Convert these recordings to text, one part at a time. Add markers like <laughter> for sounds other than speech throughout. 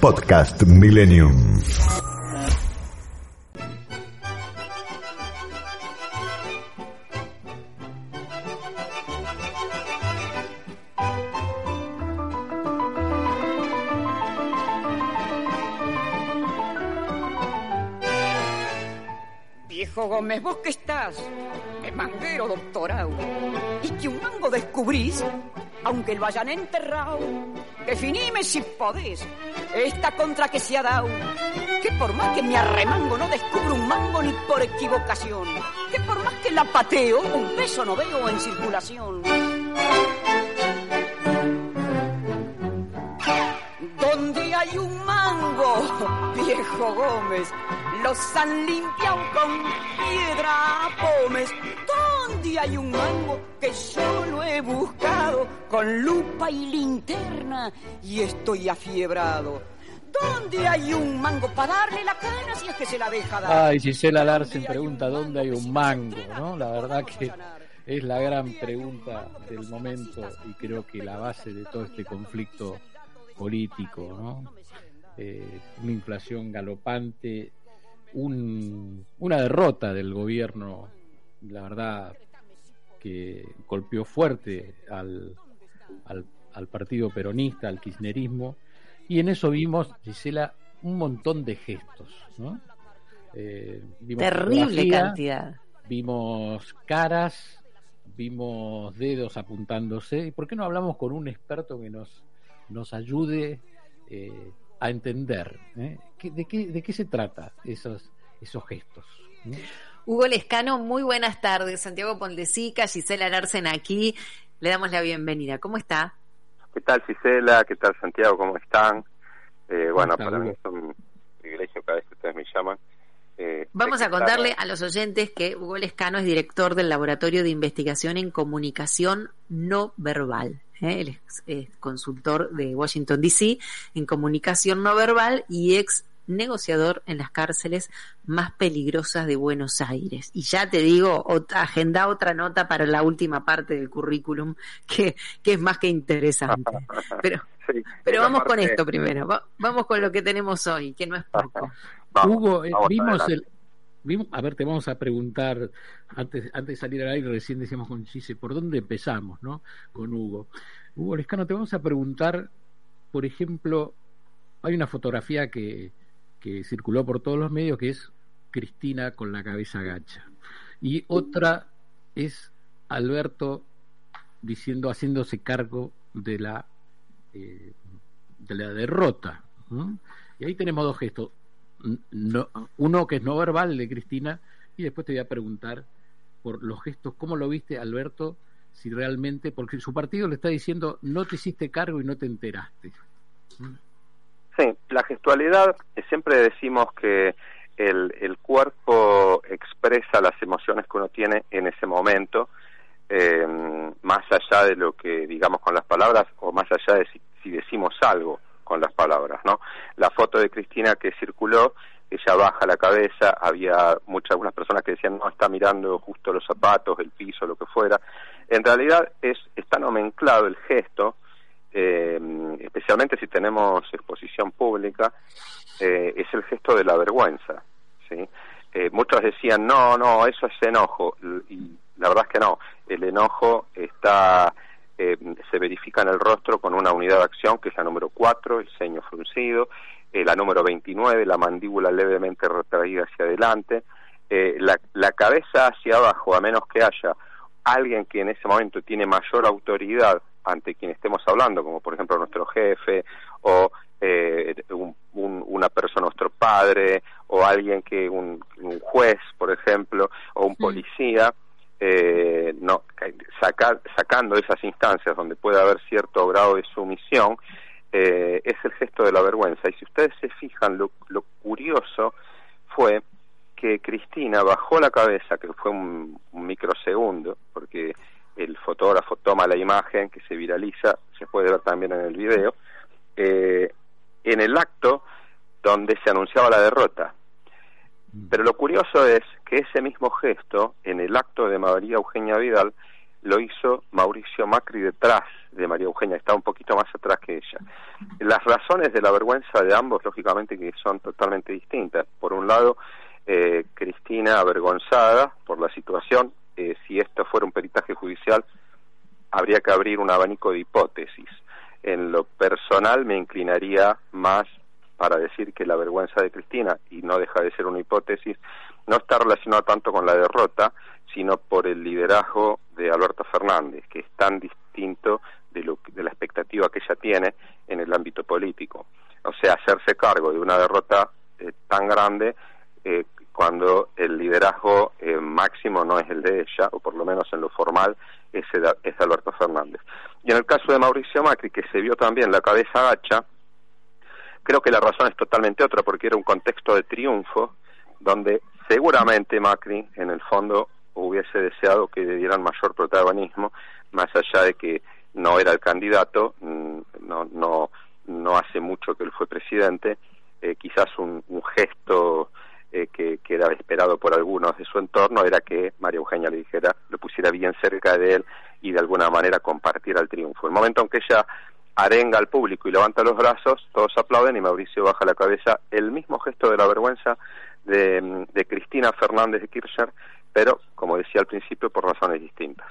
Podcast Millennium. Viejo Gómez, ¿vos qué estás? ¡Qué manguero doctorado! ¿Y que un mango descubrís? Aunque lo hayan enterrado. Definime si podés esta contra que se ha dado. Que por más que me arremango no descubro un mango ni por equivocación. Que por más que la pateo, un peso no veo en circulación. Viejo Gómez, los han limpiado con piedra a pomes. Donde hay un mango que yo lo he buscado con lupa y linterna y estoy afiebrado. ¿Dónde hay un mango para darle la cana si es que se la deja dar? Ay, Gisela Larsen pregunta dónde hay un mango, ¿no? La verdad que es la gran pregunta del momento y creo que la base de todo este conflicto político, ¿no? Eh, una inflación galopante, un, una derrota del gobierno, la verdad que golpeó fuerte al, al, al, partido peronista, al kirchnerismo, y en eso vimos, Gisela, un montón de gestos, ¿no? Eh, vimos Terrible cantidad. Vimos caras, vimos dedos apuntándose, ¿y por qué no hablamos con un experto que nos nos ayude eh, a entender ¿eh? de, qué, de qué se trata esos, esos gestos. Hugo Lescano, muy buenas tardes. Santiago Pondesica, Gisela Larsen aquí. Le damos la bienvenida. ¿Cómo está? ¿Qué tal Gisela? ¿Qué tal Santiago? ¿Cómo están? Eh, bueno, para mí es un privilegio cada vez que ustedes me llaman. Eh, Vamos a contarle a los oyentes que Hugo Lescano es director del Laboratorio de Investigación en Comunicación No Verbal. ¿Eh? Él es, consultor de Washington, D.C. en comunicación no verbal y ex negociador en las cárceles más peligrosas de Buenos Aires. Y ya te digo, otra, agenda otra nota para la última parte del currículum que, que es más que interesante. <laughs> Pero, pero vamos con esto primero, vamos con lo que tenemos hoy, que no es poco. Hugo, eh, vimos el... A ver, te vamos a preguntar, antes, antes de salir al aire, recién decíamos con Gise, ¿por dónde empezamos, no? Con Hugo. Hugo Lescano, te vamos a preguntar, por ejemplo, hay una fotografía que, que circuló por todos los medios que es Cristina con la cabeza gacha. Y otra es Alberto diciendo, haciéndose cargo de la, eh, de la derrota. Y ahí tenemos dos gestos no, uno que es no verbal de Cristina y después te voy a preguntar por los gestos, ¿cómo lo viste Alberto? Si realmente, porque su partido le está diciendo no te hiciste cargo y no te enteraste. Sí, la gestualidad, eh, siempre decimos que el, el cuerpo expresa las emociones que uno tiene en ese momento, eh, más allá de lo que digamos con las palabras o más allá de si decimos algo con las palabras, ¿no? La foto de Cristina que circuló, ella baja la cabeza, había muchas algunas personas que decían no está mirando justo los zapatos, el piso, lo que fuera. En realidad es está nomenclado el gesto, eh, especialmente si tenemos exposición pública, eh, es el gesto de la vergüenza, ¿sí? Eh, muchos decían no, no, eso es enojo y la verdad es que no, el enojo está eh, se verifica en el rostro con una unidad de acción que es la número 4, el ceño fruncido, eh, la número 29, la mandíbula levemente retraída hacia adelante, eh, la, la cabeza hacia abajo, a menos que haya alguien que en ese momento tiene mayor autoridad ante quien estemos hablando, como por ejemplo nuestro jefe o eh, un, un, una persona, nuestro padre o alguien que un, un juez, por ejemplo, o un policía, eh, no, sacando esas instancias donde puede haber cierto grado de sumisión, eh, es el gesto de la vergüenza. Y si ustedes se fijan, lo, curioso fue que Cristina bajó la cabeza, que fue un, microsegundo, porque el fotógrafo toma la imagen que se viraliza, se puede ver también en el video, eh, en el acto donde se anunciaba la derrota. Pero lo curioso es que ese mismo gesto, en el acto de María Eugenia Vidal, lo hizo Mauricio Macri detrás de María Eugenia, está un poquito más atrás que ella. Las razones de la vergüenza de ambos, lógicamente, que son totalmente distintas. Por un lado, eh, Cristina avergonzada por la situación, eh, si esto fuera un peritaje judicial, habría que abrir un abanico de hipótesis. En lo personal me inclinaría más para decir que la vergüenza de Cristina, y no deja de ser una hipótesis, no está relacionada tanto con la derrota, sino por el liderazgo de Alberto Fernández, que es tan distinto de, lo, de la expectativa que ella tiene en el ámbito político. O sea, hacerse cargo de una derrota eh, tan grande eh, cuando el liderazgo eh, máximo no es el de ella, o por lo menos en lo formal es, es Alberto Fernández. Y en el caso de Mauricio Macri, que se vio también la cabeza gacha, creo que la razón es totalmente otra, porque era un contexto de triunfo, donde seguramente Macri, en el fondo, hubiese deseado que le dieran mayor protagonismo, más allá de que no era el candidato, mm, no, no, no hace mucho que él fue presidente, eh, quizás un, gesto eh, que, que, era esperado por algunos de su entorno era que María Eugenia le dijera, lo pusiera bien cerca de él y de alguna manera compartiera el triunfo. El momento en que ella arenga al público y levanta los brazos, todos aplauden y Mauricio baja la cabeza, el mismo gesto de la vergüenza de, Cristina Fernández de Kirchner pero como decía al principio, por razones distintas.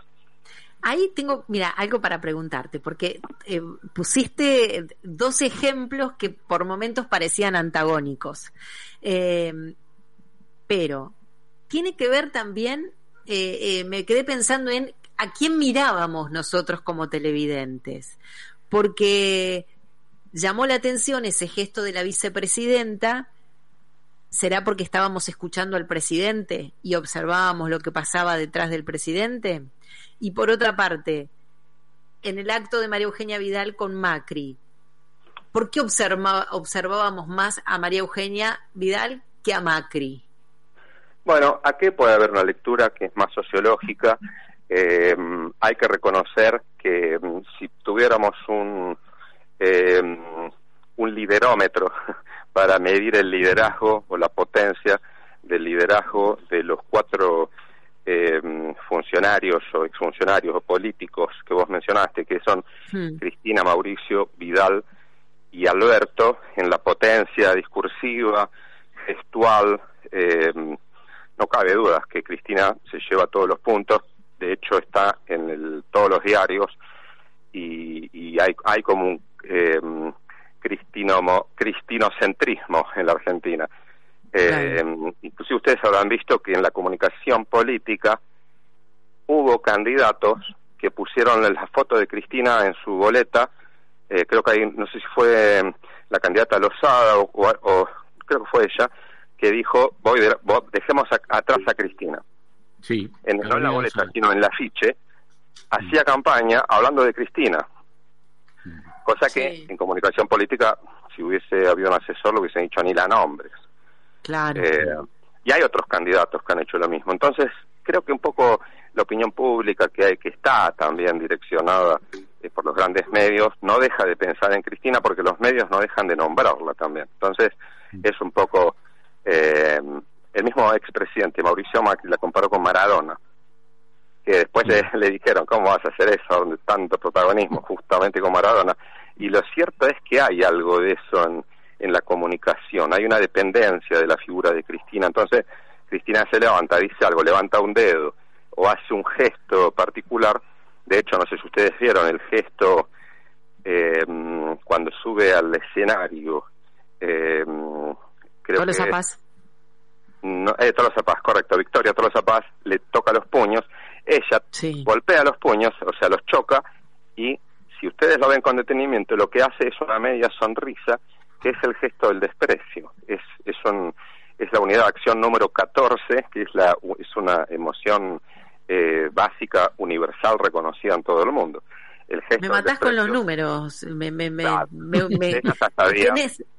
Ahí tengo, mira, algo para preguntarte, porque eh, pusiste dos ejemplos que por momentos parecían antagónicos, eh, pero tiene que ver también, eh, me quedé pensando en a quién mirábamos nosotros como televidentes, porque llamó la atención ese gesto de la vicepresidenta ¿Será porque estábamos escuchando al presidente y observábamos lo que pasaba detrás del presidente? Y por otra parte, en el acto de María Eugenia Vidal con Macri, ¿por qué observábamos más a María Eugenia Vidal que a Macri? Bueno, aquí puede haber una lectura que es más sociológica. Eh, hay que reconocer que mm, si tuviéramos un, eh, un liderómetro <laughs> para medir el liderazgo o la potencia del liderazgo de los cuatro eh, funcionarios o exfuncionarios o políticos que vos mencionaste, que son hmm. Cristina, Mauricio, Vidal y Alberto, en la potencia discursiva, gestual, eh, no cabe duda que Cristina se lleva todos los puntos, de hecho está en el, todos los diarios y, y hay, hay como un... Eh, cristino, cristinocentrismo en la Argentina. Eh, inclusive ustedes habrán visto que en la comunicación política hubo candidatos que pusieron la foto de Cristina en su boleta, eh, creo que hay, no sé si fue la candidata Lozada o, o, creo que fue ella, que dijo, voy dejemos atrás a Cristina. Sí. En, no en la boleta, sino en la afiche, hacía campaña hablando de Cristina. Cosa que en comunicación política, si hubiese habido un asesor, lo hubiesen dicho ni la nombres. Claro. Eh, y hay otros candidatos que han hecho lo mismo. Entonces, creo que un poco la opinión pública que hay, que está también direccionada eh, por los grandes medios, no deja de pensar en Cristina porque los medios no dejan de nombrarla también. Entonces, mm. es un poco eh, el mismo expresidente Mauricio Macri la comparó con Maradona que después le, <laughs> le, dijeron, ¿cómo vas a hacer eso? donde Tanto protagonismo, justamente con Maradona. Y lo cierto es que hay algo de eso en, en la comunicación, hay una dependencia de la figura de Cristina, entonces Cristina se levanta, dice algo, levanta un dedo o hace un gesto particular, de hecho no sé si ustedes vieron el gesto eh, cuando sube al escenario, eh, creo Zapaz. No, eh, Tolo Zapaz, correcto, Victoria Tolo Zapaz le toca los puños, ella golpea los puños, o sea, los choca y si ustedes lo ven con detenimiento, lo que hace es una media sonrisa, que es el gesto del desprecio. Es, es, es la unidad de acción número 14, que es, la, es una emoción eh, básica, universal, reconocida en todo el mundo. el gesto me matás con los números. Me, me, me, me, <laughs>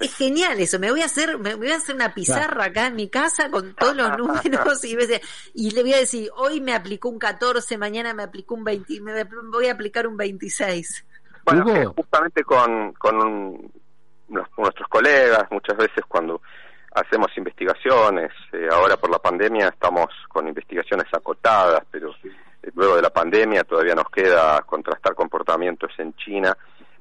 es genial eso. Me voy a hacer, me voy a hacer una pizarra acá en mi casa con todos los <laughs> números y, y le voy a decir, hoy me aplicó un 14, mañana me aplicó un 20, me voy a aplicar un 26. Bueno, justamente con, con nuestros colegas, muchas veces cuando hacemos investigaciones, eh, ahora por la pandemia estamos con investigaciones acotadas, pero eh, luego de la pandemia todavía nos queda contrastar comportamientos en China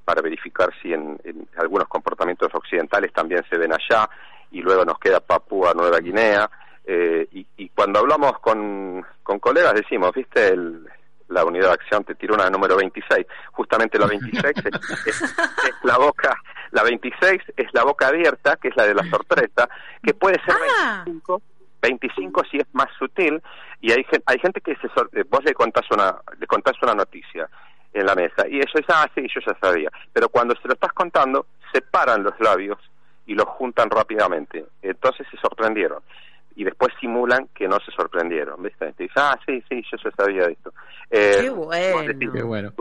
para verificar si en, algunos comportamientos occidentales también se ven allá y luego nos queda Papúa Nueva Guinea eh, y, cuando hablamos con, con colegas decimos, viste, el, la unidad de acción te tiró una número 26, justamente la 26 <laughs> es, la boca, la 26 es la boca abierta, que es la de la sorpresa, que puede ser 25, ah. 25 si es más sutil y hay hay gente que se vos le contás una le contás una noticia en la mesa. Y ellos dicen, ah, sí, yo ya sabía. Pero cuando se lo estás contando, separan los labios y los juntan rápidamente. Entonces se sorprendieron. Y después simulan que no se sorprendieron. ¿Viste? dicen, ah, sí, sí, yo ya sabía de esto. Eh, Qué bueno. Qué bueno.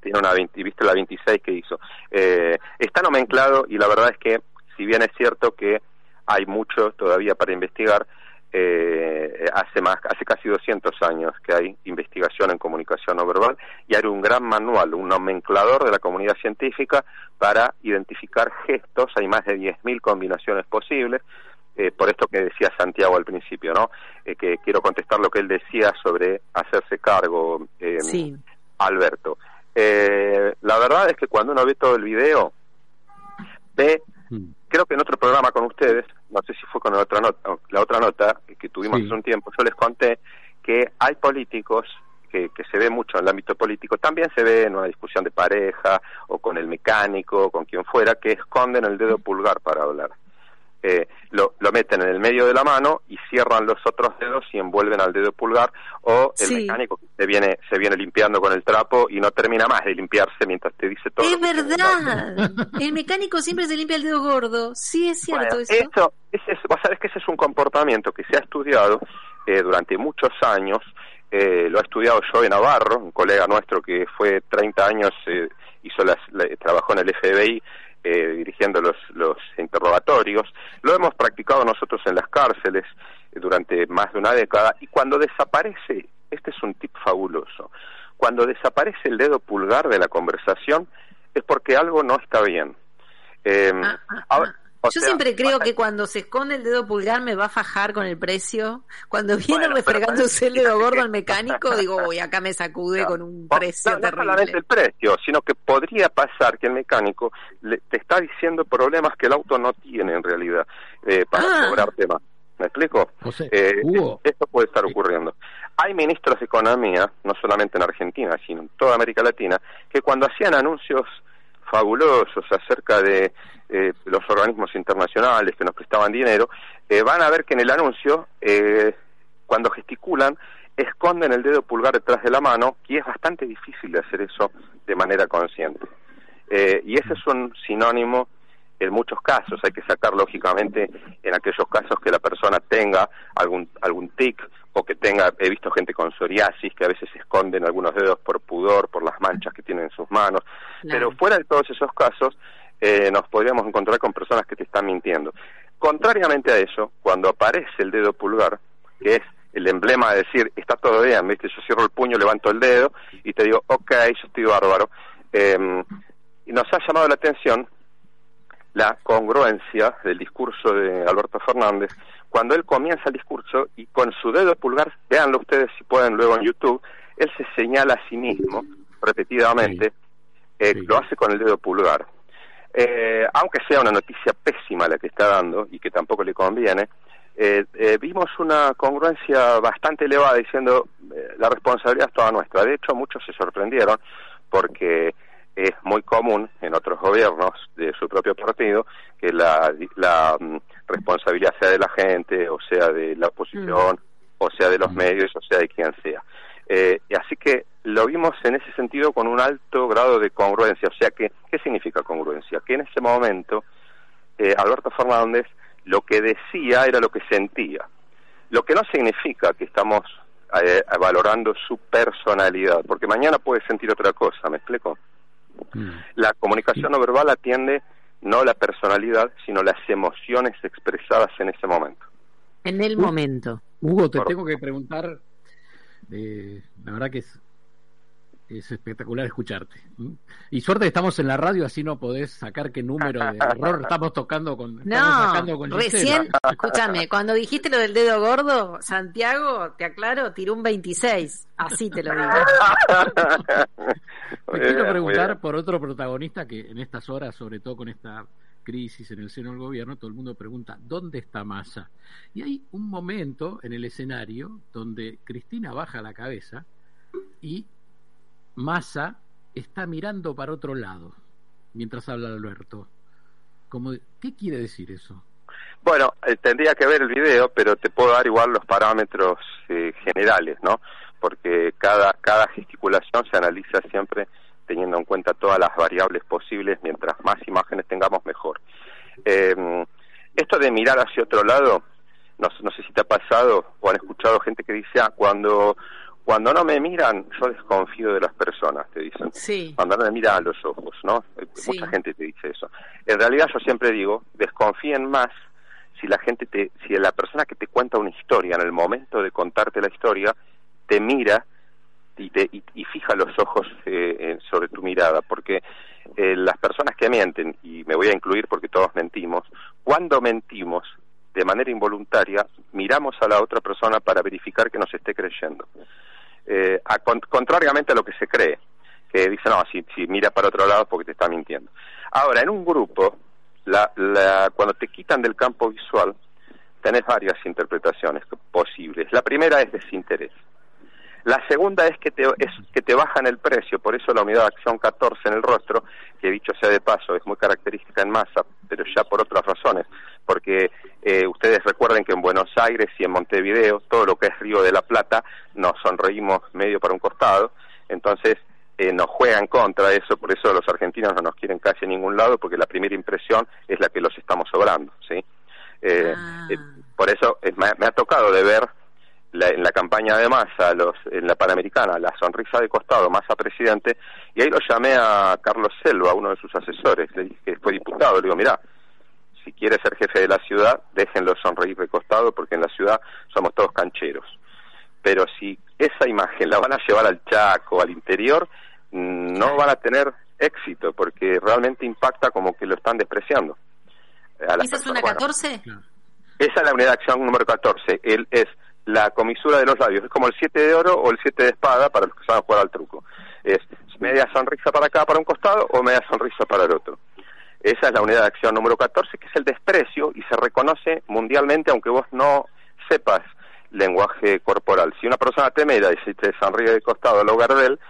tiene una 20, viste la 26 que hizo. Eh, está nomenclado y la verdad es que, si bien es cierto que hay mucho todavía para investigar, eh, hace más hace casi 200 años que hay investigación en comunicación no verbal y hay un gran manual, un nomenclador de la comunidad científica para identificar gestos, hay más de 10.000 combinaciones posibles, eh, por esto que decía Santiago al principio, ¿no? Eh, que quiero contestar lo que él decía sobre hacerse cargo, eh, sí. Alberto. Eh, la verdad es que cuando uno ve todo el video, ve mm creo que en otro programa con ustedes, no sé si fue con la otra nota, la otra nota que tuvimos hace un tiempo, yo les conté que hay políticos que, que, se ve mucho en el ámbito político, también se ve en una discusión de pareja o con el mecánico, o con quien fuera, que esconden el dedo pulgar para hablar eh, lo, lo, meten en el medio de la mano y cierran los otros dedos y envuelven al dedo pulgar o el mecánico se viene se viene limpiando con el trapo y no termina más de limpiarse mientras te dice todo. Es verdad. el mecánico siempre se limpia el dedo gordo. Sí es cierto eso. eso ese vos sabés que ese es un comportamiento que se ha estudiado eh, durante muchos años. Eh, lo ha estudiado yo en Navarro, un colega nuestro que fue 30 años, eh, hizo las, trabajó en el FBI eh, dirigiendo los, los interrogatorios. Lo hemos practicado nosotros en las cárceles eh, durante más de una década y cuando desaparece, este es un tip fabuloso, cuando desaparece el dedo pulgar de la conversación es porque algo no está bien. Eh, yo siempre creo que cuando se esconde el dedo pulgar me va a fajar con el precio. Cuando viene refregándose el dedo gordo al mecánico, digo, uy, acá me sacude con un precio no, terrible. No solamente el precio, sino que podría pasar que el mecánico le, te está diciendo problemas que el auto no tiene en realidad eh, para ah. cobrarte más. ¿Me explico? eh, esto puede estar ocurriendo. Hay ministros de economía, no solamente en Argentina, sino en toda América Latina, que cuando hacían anuncios fabulosos acerca de eh, los organismos internacionales que nos prestaban dinero, eh, van a ver que en el anuncio, eh, cuando gesticulan, esconden el dedo pulgar detrás de la mano y es bastante difícil de hacer eso de manera consciente. y ese es un sinónimo en muchos casos, hay que sacar lógicamente en aquellos casos que la persona tenga algún, algún tic o que tenga, he visto gente con psoriasis que a veces esconden algunos dedos por pudor, por las manchas que tienen en sus manos, pero fuera de todos esos casos, eh, nos podríamos encontrar con personas que te están mintiendo. Contrariamente a eso, cuando aparece el dedo pulgar, que es el emblema de decir, está todo bien, ¿viste? yo cierro el puño, levanto el dedo y te digo, ok, yo estoy bárbaro, eh, y nos ha llamado la atención la congruencia del discurso de Alberto Fernández cuando él comienza el discurso y con su dedo pulgar, véanlo ustedes si pueden luego en YouTube, él se señala a sí mismo repetidamente, eh, lo hace con el dedo pulgar. Eh, aunque sea una noticia pésima la que está dando y que tampoco le conviene, eh, eh vimos una congruencia bastante elevada diciendo eh, la responsabilidad es toda nuestra. De hecho, muchos se sorprendieron porque es muy común en otros gobiernos de su propio partido que la, la mm, responsabilidad sea de la gente, o sea de la oposición, mm. o sea de los mm. medios, o sea de quien sea. Eh, así que lo vimos en ese sentido con un alto grado de congruencia. O sea que, ¿qué significa congruencia? Que en ese momento eh, Alberto Fernández lo que decía era lo que sentía. Lo que no significa que estamos eh, valorando su personalidad, porque mañana puede sentir otra cosa, ¿me explico? Mm. La comunicación no verbal atiende no la personalidad, sino las emociones expresadas en ese momento. En el momento. Hugo, te tengo que preguntar, eh, la verdad que es es espectacular escucharte. Y suerte que estamos en la radio, así no podés sacar qué número de error <laughs> estamos tocando con. No, con recién, escúchame, cuando dijiste lo del dedo gordo, Santiago, te aclaro, tiró un 26. Así te lo digo. Me quiero preguntar por otro protagonista que en estas horas, sobre todo con esta crisis en el seno del gobierno, todo el mundo pregunta, ¿dónde está Massa? Y hay un momento en el escenario donde Cristina baja la cabeza y Massa está mirando para otro lado mientras habla Alberto. Como, ¿Qué quiere decir eso? Bueno, eh, tendría que ver el video, pero te puedo dar igual los parámetros eh, generales, ¿no? Porque cada, cada gesticulación se analiza siempre teniendo en cuenta todas las variables posibles, mientras más imágenes tengamos, mejor. Eh, esto de mirar hacia otro lado, no, no sé si te ha pasado o han escuchado gente que dice, ah, cuando cuando no me miran, yo desconfío de las personas, te dicen. Sí. Cuando no me miran a los ojos, ¿no? Eh, mucha gente te dice eso. En realidad yo siempre digo, desconfíen más si la gente te, si la persona que te cuenta una historia en el momento de contarte la historia te mira y, te, y, fija los ojos eh, sobre tu mirada, porque eh, las personas que mienten, y me voy a incluir porque todos mentimos, cuando mentimos de manera involuntaria, miramos a la otra persona para verificar que nos esté creyendo eh, contrariamente a lo que se cree, que dice, no, si, si mira para otro lado porque te está mintiendo. Ahora, en un grupo, la, la, cuando te quitan del campo visual, tenés varias interpretaciones posibles. La primera es desinterés. La segunda es que te, es que te bajan el precio, por eso la unidad de acción 14 en el rostro, que dicho sea de paso es muy característica en masa, pero ya por otras razones, porque eh, ustedes recuerden que en Buenos Aires y en Montevideo, todo lo que es Río de la Plata, nos sonreímos medio para un costado, entonces eh, nos juegan contra eso, por eso los argentinos no nos quieren casi en ningún lado, porque la primera impresión es la que los estamos sobrando, ¿sí? Eh, ah. por eso me, me ha tocado de ver en la campaña de Massa, los, en la Panamericana, la sonrisa de costado, Massa presidente, y ahí lo llamé a Carlos Selva, uno de sus asesores, le dije que fue diputado, le digo, mira, si quiere ser jefe de la ciudad, déjenlo sonreír de costado, porque en la ciudad somos todos cancheros. Pero si esa imagen la van a llevar al Chaco, al interior, no van a tener éxito, porque realmente impacta como que lo están despreciando. ¿Esa es una 14? esa es la unidad de acción número 14. Él es la comisura de los labios. Es como el 7 de oro o el 7 de espada para los que saben jugar al truco. Es media sonrisa para acá, para un costado, o media sonrisa para el otro. Esa es la unidad de acción número 14, que es el desprecio y se reconoce mundialmente, aunque vos no sepas lenguaje corporal. Si una persona te mira y si te sonríe de costado al hogar de él,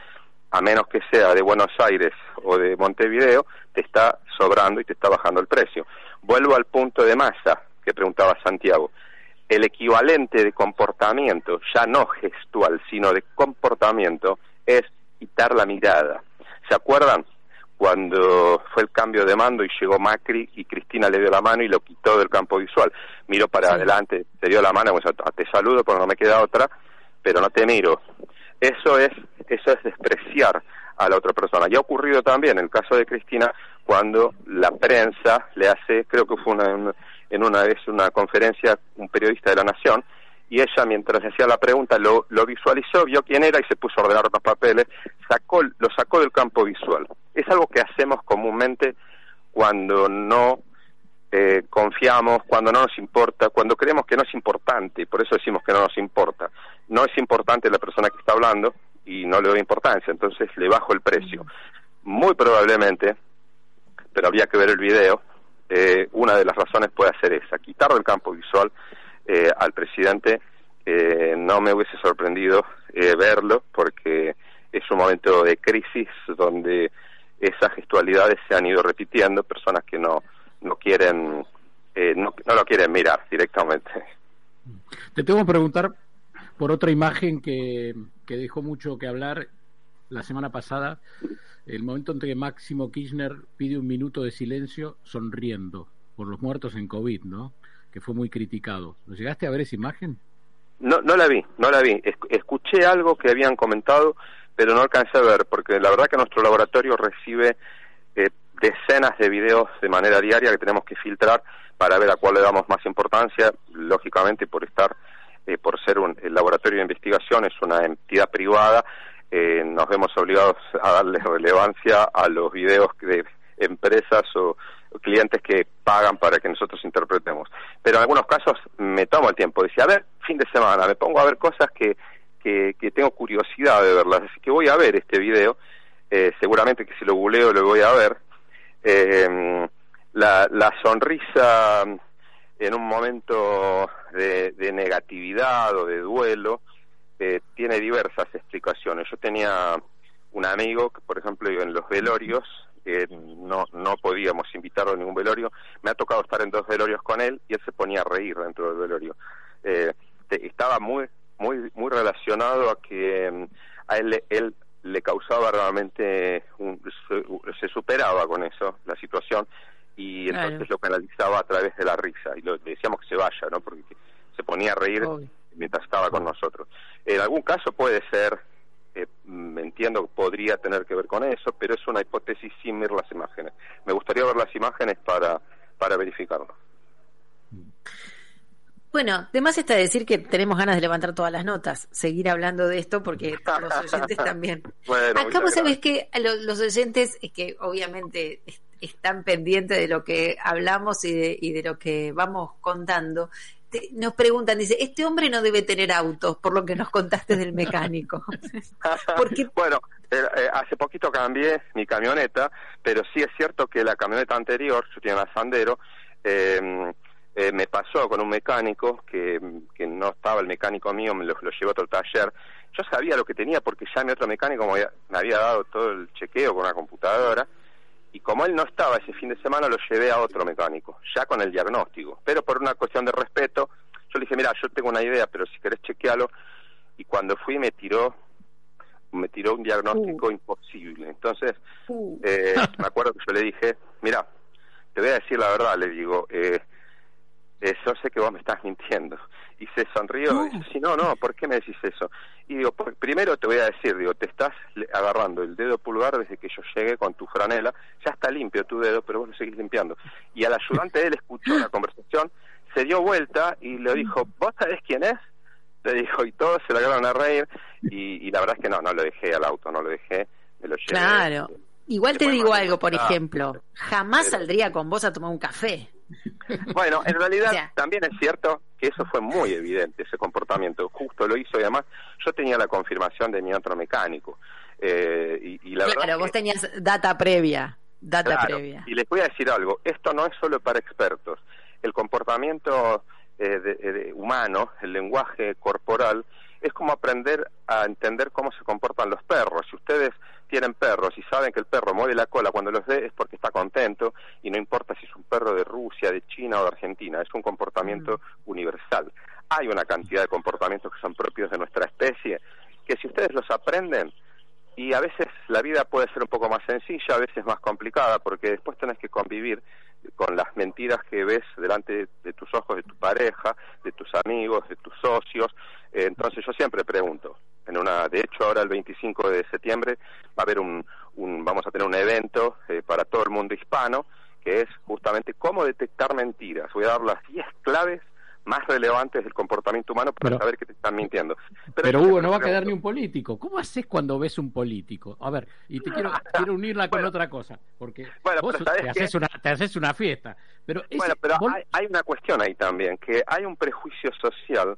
a menos que sea de Buenos Aires o de Montevideo, te está sobrando y te está bajando el precio. Vuelvo al punto de masa que preguntaba Santiago el equivalente de comportamiento, ya no gestual, sino de comportamiento, es quitar la mirada. ¿Se acuerdan? Cuando fue el cambio de mando y llegó Macri y Cristina le dio la mano y lo quitó del campo visual. Miró para adelante, te dio la mano, te saludo porque no me queda otra, pero no te miro. Eso es, eso es despreciar a la otra persona. Ya ha ocurrido también en el caso de Cristina cuando la prensa le hace, creo que fue una, en una vez una conferencia un periodista de la Nación y ella mientras hacía la pregunta lo, lo visualizó, vio quién era y se puso a ordenar los papeles, sacó, lo sacó del campo visual. Es algo que hacemos comúnmente cuando no eh, confiamos, cuando no nos importa, cuando creemos que no es importante, por eso decimos que no nos importa. No es importante la persona que está hablando y no le doy importancia, entonces le bajo el precio. Muy probablemente, pero habría que ver el video, eh, una de las razones puede ser esa, quitar del campo visual eh, al presidente. Eh, no me hubiese sorprendido verlo porque es un momento de crisis donde esas gestualidades se han ido repitiendo, personas que no, no quieren no, no lo quieren mirar directamente. Te tengo que preguntar por otra imagen que, que dejó mucho que hablar la semana pasada el momento en que Máximo Kirchner pide un minuto de silencio sonriendo por los muertos en COVID, ¿no? Que fue muy criticado. ¿Lo llegaste a ver esa imagen? No, no la vi, no la vi. escuché algo que habían comentado, pero no alcancé a ver, porque la verdad que nuestro laboratorio recibe eh, decenas de videos de manera diaria que tenemos que filtrar para ver a cuál le damos más importancia, lógicamente por estar, eh, por ser un laboratorio de investigación, es una entidad privada, eh, nos vemos obligados a darle <laughs> relevancia a los videos de empresas o clientes que pagan para que nosotros interpretemos. Pero en algunos casos me tomo el tiempo, decía, a ver, fin de semana, me pongo a ver cosas que, que, tengo curiosidad de verlas, así que voy a ver este video, eh, seguramente que si lo googleo lo voy a ver. Eh, la, la sonrisa en un momento de negatividad o de duelo eh, tiene diversas explicaciones. Yo tenía un amigo que, por ejemplo, en los velorios que no, no podíamos invitarlo a ningún velorio. Me ha tocado estar en dos velorios con él y él se ponía a reír dentro del velorio. Eh, estaba muy, muy, muy relacionado a que mm, a él, él le causaba realmente, un, se, superaba con eso, la situación, y entonces lo canalizaba a través de la risa, y le decíamos que se vaya, ¿no? Porque se ponía a reír mientras estaba con nosotros. En algún caso puede ser eh, entiendo que podría tener que ver con eso, pero es una hipótesis sin ver las imágenes. Me gustaría ver las imágenes para, para verificarlo. Bueno, además está decir que tenemos ganas de levantar todas las notas, seguir hablando de esto porque los oyentes <laughs> también. bueno, Acá vos sabés que los, los oyentes que obviamente están pendientes de lo que hablamos y de, y de lo que vamos contando, nos preguntan, dice, este hombre no debe tener autos, por lo que nos contaste del mecánico. <laughs> Porque... bueno, eh, eh, hace poquito cambié mi camioneta, pero sí es cierto que la camioneta anterior, yo tenía una Sandero, em, eh, me pasó con un mecánico que, que no estaba el mecánico mío, me lo, lo llevó a otro taller. Yo sabía lo que tenía porque ya mi otro mecánico me había dado todo el chequeo con una computadora y como él no estaba ese fin de semana lo llevé a otro mecánico, ya con el diagnóstico, pero por una cuestión de respeto, yo le dije, mira, yo tengo una idea, pero si querés chequearlo, y cuando fui me tiró me tiró un diagnóstico uh. imposible. Entonces, uh. eh, me acuerdo que yo le dije, mira, te voy a decir la verdad, le digo, eh, eh, yo sé que vos me estás mintiendo. Y se sonrió y dice, no, no, ¿por qué me decís eso? Y digo, primero te voy a decir, digo, te estás agarrando el dedo pulgar desde que yo llegué con tu franela, ya está limpio tu dedo, pero vos lo seguís limpiando. Y al ayudante él escuchó la conversación, se dio vuelta y le dijo, ¿vos sabés quién es? Le dijo, y todos se agarraron a reír, y, la verdad es que no, no lo dejé al auto, no lo dejé, me lo llevé. Claro. Igual te digo algo, por ejemplo, jamás saldría con vos a tomar un café. <laughs> Bueno, en realidad también es cierto que eso fue muy evidente, ese comportamiento. Justo lo hizo y además yo tenía la confirmación de mi otro mecánico. Eh, y, la claro, vos tenías data previa. Data previa. Y les voy a decir algo, esto no es solo para expertos. El comportamiento eh, humano, el lenguaje corporal, es como aprender a entender cómo se comportan los perros. Si ustedes tienen perros y saben que el perro mueve la cola cuando los ve es porque está contento y no importa si es un perro de Rusia, de China o de Argentina, es un comportamiento mm. universal. Hay una cantidad de comportamientos que son propios de nuestra especie que si ustedes los aprenden, y a veces la vida puede ser un poco más sencilla, a veces más complicada, porque después tenés que convivir con las mentiras que ves delante de tus ojos de tu pareja, de tus amigos, de tus socios. Eh, entonces yo siempre pregunto, en una, de hecho ahora el 25 de septiembre va a haber un, un vamos a tener un evento eh, para todo el mundo hispano que es justamente cómo detectar mentiras. Voy a dar las 10 claves más relevantes del comportamiento humano para saber que te están mintiendo. Pero, Hugo, no va a quedar ni un político. ¿Cómo haces cuando ves un político? A ver, y te quiero, <laughs> quiero unirla con otra cosa, porque vos te, haces una, te haces una fiesta. Pero bueno, pero hay, hay, una cuestión ahí también, que hay un prejuicio social,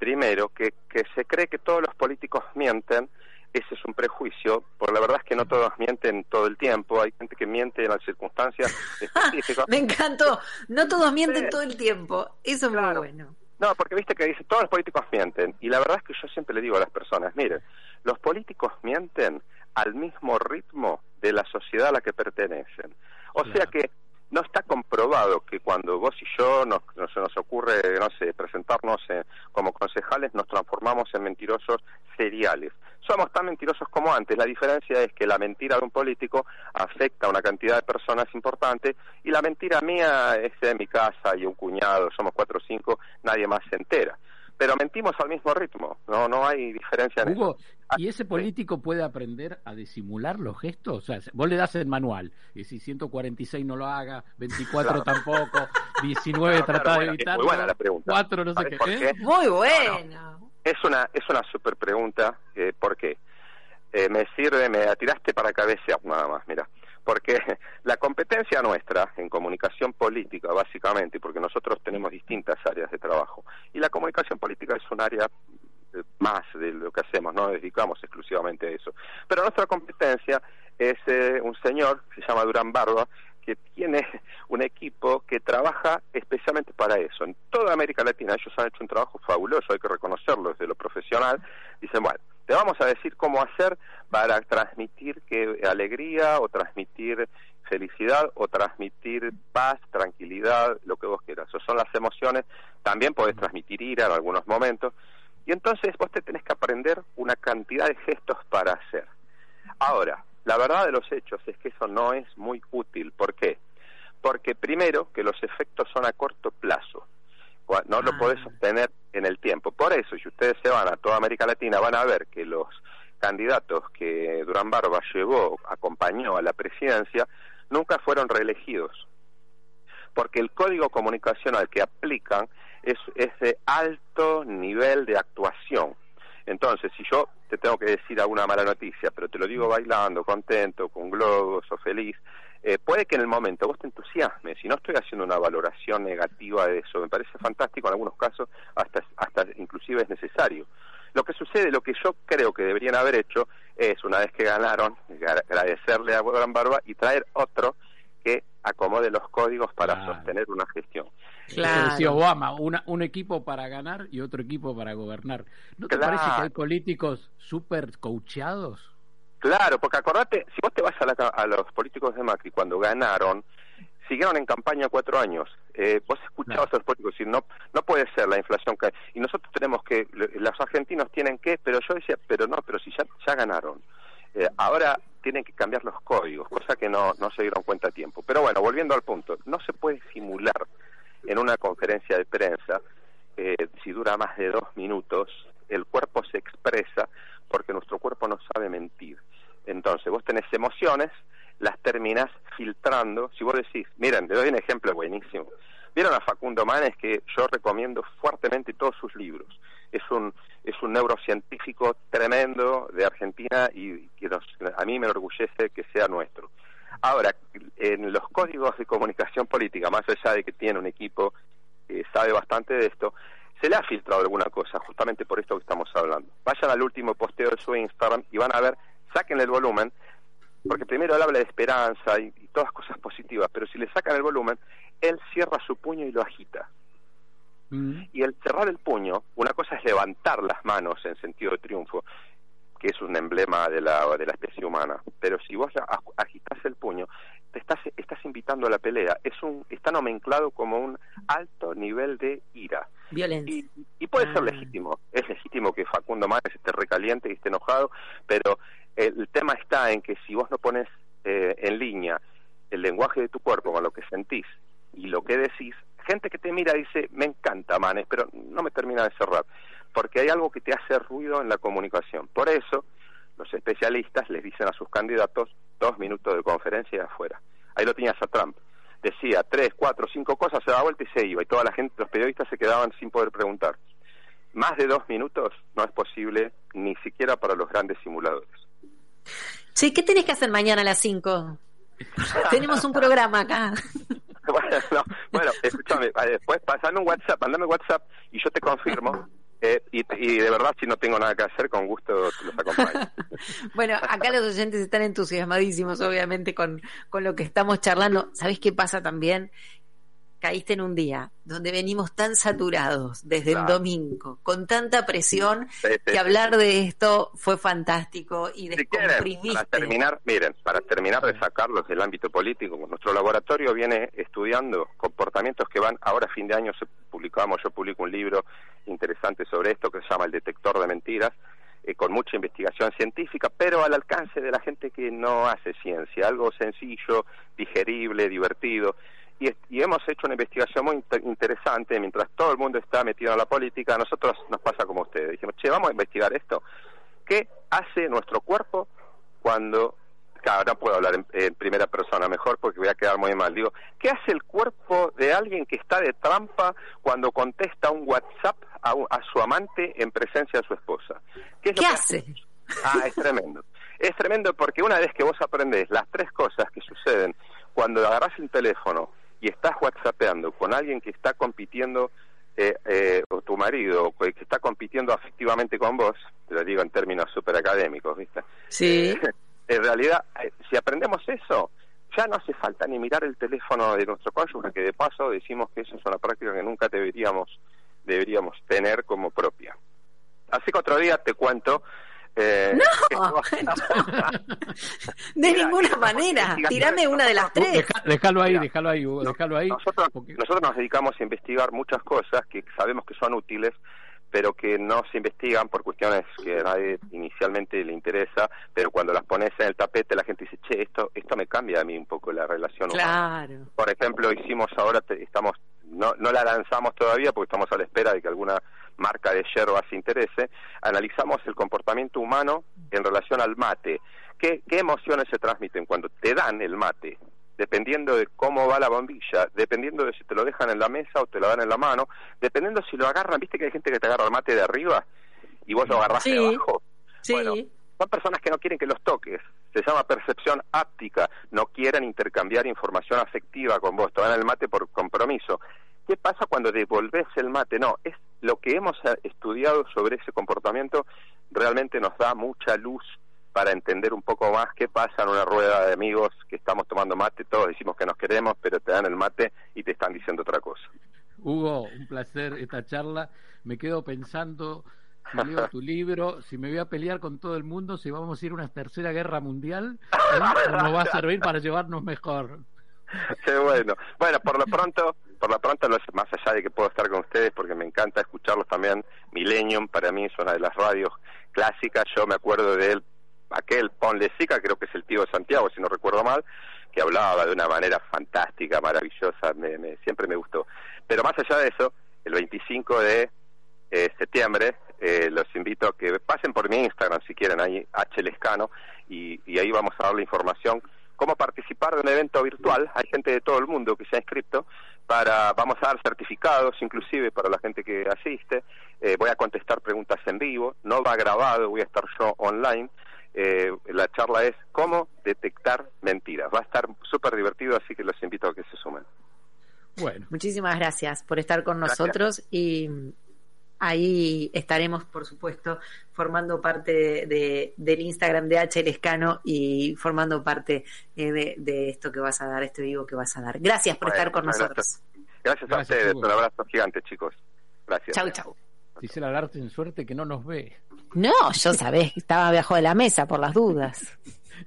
primero, que, que se cree que todos los políticos mienten ese es un prejuicio, porque la verdad es que no todos mienten todo el tiempo, hay gente que miente en las circunstancias <laughs> específicas. Me encantó, no todos mienten todo el tiempo, eso es muy bueno. No, porque viste que dice, todos los políticos mienten, y la verdad es que yo siempre le digo a las personas, miren, los políticos mienten al mismo ritmo de la sociedad a la que pertenecen. O sea que no está comprobado que cuando vos y yo nos, se nos ocurre, no sé, presentarnos como concejales, nos transformamos en mentirosos seriales. Somos tan mentirosos como antes. La diferencia es que la mentira de un político afecta a una cantidad de personas importante y la mentira mía es de mi casa y un cuñado, somos cuatro o cinco, nadie más se entera. Pero mentimos al mismo ritmo, no no hay diferencia en Hugo, ¿y ese político puede aprender a disimular los gestos? O sea, vos le das el manual, y si 146 no lo haga, 24 tampoco, <laughs> 19 trata de evitarlo, 4 no sé qué. ¿eh? Muy bueno. Es una, es una super pregunta, eh, ¿por qué? Eh, me sirve, me tiraste para cabeza nada más, mira porque <laughs> la competencia nuestra en comunicación política, básicamente, porque nosotros tenemos distintas áreas de trabajo, y la comunicación política es un área eh, más de lo que hacemos, no nos dedicamos exclusivamente a eso. Pero nuestra competencia es eh, un señor, se llama Durán Barba, que tiene <laughs> un equipo que trabaja especialmente para eso. En toda América Latina ellos han hecho un trabajo fabuloso, hay que reconocerlo desde lo profesional. Dicen, bueno, te vamos a decir cómo hacer para transmitir que alegría o transmitir felicidad o transmitir paz, tranquilidad, lo que vos quieras. Son las emociones, también podés transmitir ira en algunos momentos. Y entonces vos te tenés que aprender una cantidad de gestos para hacer. Ahora, la verdad de los hechos es que eso no es muy útil. ¿Por qué? Porque primero que los efectos son a corto plazo. No lo podés ah. sostener en el tiempo. Por eso, si ustedes se van a toda América Latina, van a ver que los candidatos que Durán Barba llevó, acompañó a la presidencia, nunca fueron reelegidos. Porque el código comunicacional que aplican es, es de alto nivel de actuación. Entonces, si yo te tengo que decir alguna mala noticia, pero te lo digo bailando, contento, con globos o feliz, eh, puede que en el momento vos te entusiasmes, si no estoy haciendo una valoración negativa de eso, me parece fantástico, en algunos casos hasta, hasta inclusive es necesario. Lo que sucede, lo que yo creo que deberían haber hecho es, una vez que ganaron, agradecerle a Gran Barba y traer otro que acomode los códigos para sostener una gestión. Claro. Decía Obama, un equipo para ganar y otro equipo para gobernar. ¿No te parece que hay políticos súper coacheados? Claro, porque acordate, si vos te vas a, a los políticos de Macri cuando ganaron, siguieron en campaña cuatro años. Eh, vos escuchabas a los políticos decir, no, no puede ser la inflación que Y nosotros tenemos que, los argentinos tienen que, pero yo decía, pero no, pero si ya, ya ganaron. Eh, ahora tienen que cambiar los códigos, cosa que no, no se dieron cuenta a tiempo. Pero bueno, volviendo al punto, no se puede simular en una conferencia de prensa, eh, si dura más de dos minutos, el cuerpo se expresa porque nuestro cuerpo no sabe mentir. Entonces, vos tenés emociones, las terminás filtrando. Si vos decís, miren, le doy un ejemplo buenísimo. Vieron a Facundo Manes que yo recomiendo fuertemente todos sus libros. Es un es un neurocientífico tremendo de Argentina y que a mí me enorgullece que sea nuestro. Ahora, en los códigos de comunicación política, más allá de que tiene un equipo que sabe bastante de esto, se le ha filtrado alguna cosa, justamente por esto que estamos hablando. Vayan al último posteo de su Instagram y van a ver, sáquenle el volumen, porque primero él habla de esperanza y, todas cosas positivas, pero si le sacan el volumen, él cierra su puño y lo agita. Mm. Y el cerrar el puño, una cosa es levantar las manos en sentido de triunfo, que es un emblema de la, de la especie humana, pero si vos agitas el puño, te estás, estás invitando a la pelea. Es un, está nomenclado como un alto nivel de ira. Violencia. Y, puede ser ah. legítimo. Es legítimo que Facundo Manes esté recaliente y esté enojado, pero el tema está en que si vos no pones eh, en línea el lenguaje de tu cuerpo con lo que sentís y lo que decís, gente que te mira dice, me encanta Manes, pero no me termina de cerrar, porque hay algo que te hace ruido en la comunicación. Por eso, los especialistas les dicen a sus candidatos dos minutos de conferencia y afuera. Ahí lo tenías a Trump. Decía tres, cuatro, cinco cosas, se daba vuelta y se iba, y toda la gente, los periodistas se quedaban sin poder preguntar. Más de dos minutos no es posible ni siquiera para los grandes simuladores. Sí, ¿qué tenés que hacer mañana a las 5? <laughs> Tenemos un programa acá. bueno, escúchame, después pasame un WhatsApp, mandame WhatsApp y yo te confirmo. Eh, y, de verdad, si no tengo nada que hacer, con gusto los acompaño. <laughs> bueno, acá los oyentes están entusiasmadísimos, obviamente, con, con lo que estamos charlando. ¿Sabés qué pasa también? Caíste en un día donde venimos tan saturados desde el domingo, con tanta presión, que hablar de esto fue fantástico y descomprimiste. para terminar, miren, para terminar de sacarlos del ámbito político, nuestro laboratorio viene estudiando comportamientos que van, ahora a fin de año se publicamos, yo publico un libro interesante sobre esto que se llama El detector de mentiras, eh, con mucha investigación científica, pero al alcance de la gente que no hace ciencia, algo sencillo, digerible, divertido y, hemos hecho una investigación muy interesante, mientras todo el mundo está metido en la política, a nosotros nos pasa como ustedes. Dijimos, che, vamos a investigar esto. ¿Qué hace nuestro cuerpo cuando Claro, no puedo hablar en, primera persona mejor porque voy a quedar muy mal. Digo, ¿qué hace el cuerpo de alguien que está de trampa cuando contesta un WhatsApp a, su amante en presencia de su esposa? ¿Qué, hace? Ah, es tremendo. es tremendo porque una vez que vos aprendés las tres cosas que suceden cuando agarras el teléfono y estás WhatsAppeando con alguien que está compitiendo eh, eh, o tu marido que está compitiendo afectivamente con vos, te lo digo en términos súper académicos, ¿viste? Sí. Eh, <laughs> en realidad, eh, si aprendemos eso, ya no hace falta ni mirar el teléfono de nuestro cónyuge, que de paso decimos que eso es una práctica que nunca deberíamos, deberíamos tener como propia. Así que otro día te cuento eh, no, <laughs> de ninguna manera. Tirame una de las tres. déjalo ahí, déjalo ahí, déjalo ahí. Nosotros, nosotros nos dedicamos a investigar muchas cosas que sabemos que son útiles pero que no se investigan por cuestiones que a nadie inicialmente le interesa, pero cuando las pones en el tapete la gente dice, che, esto, esto me cambia a mí un poco la relación claro. Por ejemplo, hicimos ahora, estamos, no, no la lanzamos todavía porque estamos a la espera de que alguna marca de yerba se interese, analizamos el comportamiento humano en relación al mate. ¿Qué, qué emociones se transmiten cuando te dan el mate? dependiendo de cómo va la bombilla, dependiendo de si te lo dejan en la mesa o te lo dan en la mano, dependiendo si lo agarran, viste que hay gente que te agarra el mate de arriba y vos lo agarrás de abajo. Sí. Bueno, son personas que no quieren que los toques, se llama percepción áptica, no quieren intercambiar información afectiva con vos, te dan el mate por compromiso. ¿Qué pasa cuando devolves el mate? No, es lo que hemos estudiado sobre ese comportamiento realmente nos da mucha luz para entender un poco más qué pasa en una rueda de amigos que estamos tomando mate, todos decimos que nos queremos, pero te dan el mate y te están diciendo otra cosa. Hugo, un placer esta charla. Me quedo pensando, si tu libro, si me voy a pelear con todo el mundo, si vamos a ir a una tercera guerra mundial, ¿eh? nos va a servir para llevarnos mejor. Bueno. Bueno, por lo pronto, por lo pronto, más allá de que puedo estar con ustedes, porque me encanta escucharlos también, Millennium para mí es una de las radios clásicas. Yo me acuerdo de él aquel Ponlecica, creo que es el tío de Santiago, si no recuerdo mal, que hablaba de una manera fantástica, maravillosa, me, siempre me gustó. Pero más allá de eso, el 25 de eh, septiembre, eh, los invito a que pasen por mi Instagram si quieren, ahí H Lescano, y, y ahí vamos a dar la información cómo participar de un evento virtual. Hay gente de todo el mundo que se ha inscrito. Para, vamos a dar certificados inclusive para la gente que asiste. Eh, voy a contestar preguntas en vivo. No va grabado, voy a estar yo online. Eh, la charla es cómo detectar mentiras. Va a estar súper divertido, así que los invito a que se sumen. Bueno. Muchísimas gracias por estar con nosotros y ahí estaremos, por supuesto, formando parte de, del Instagram de H. Lescano y formando parte eh, de, esto que vas a dar, este vivo que vas a dar. Gracias por estar con nosotros. Gracias, a ustedes. Un abrazo gigante, chicos. Gracias. Chau, chau. Dice la arte en suerte que no nos ve. No, yo sabés que estaba abajo de la mesa por las dudas.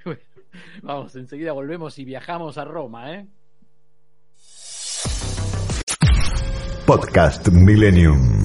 <laughs> vamos, enseguida volvemos y viajamos a Roma, ¿eh? Podcast Millennium.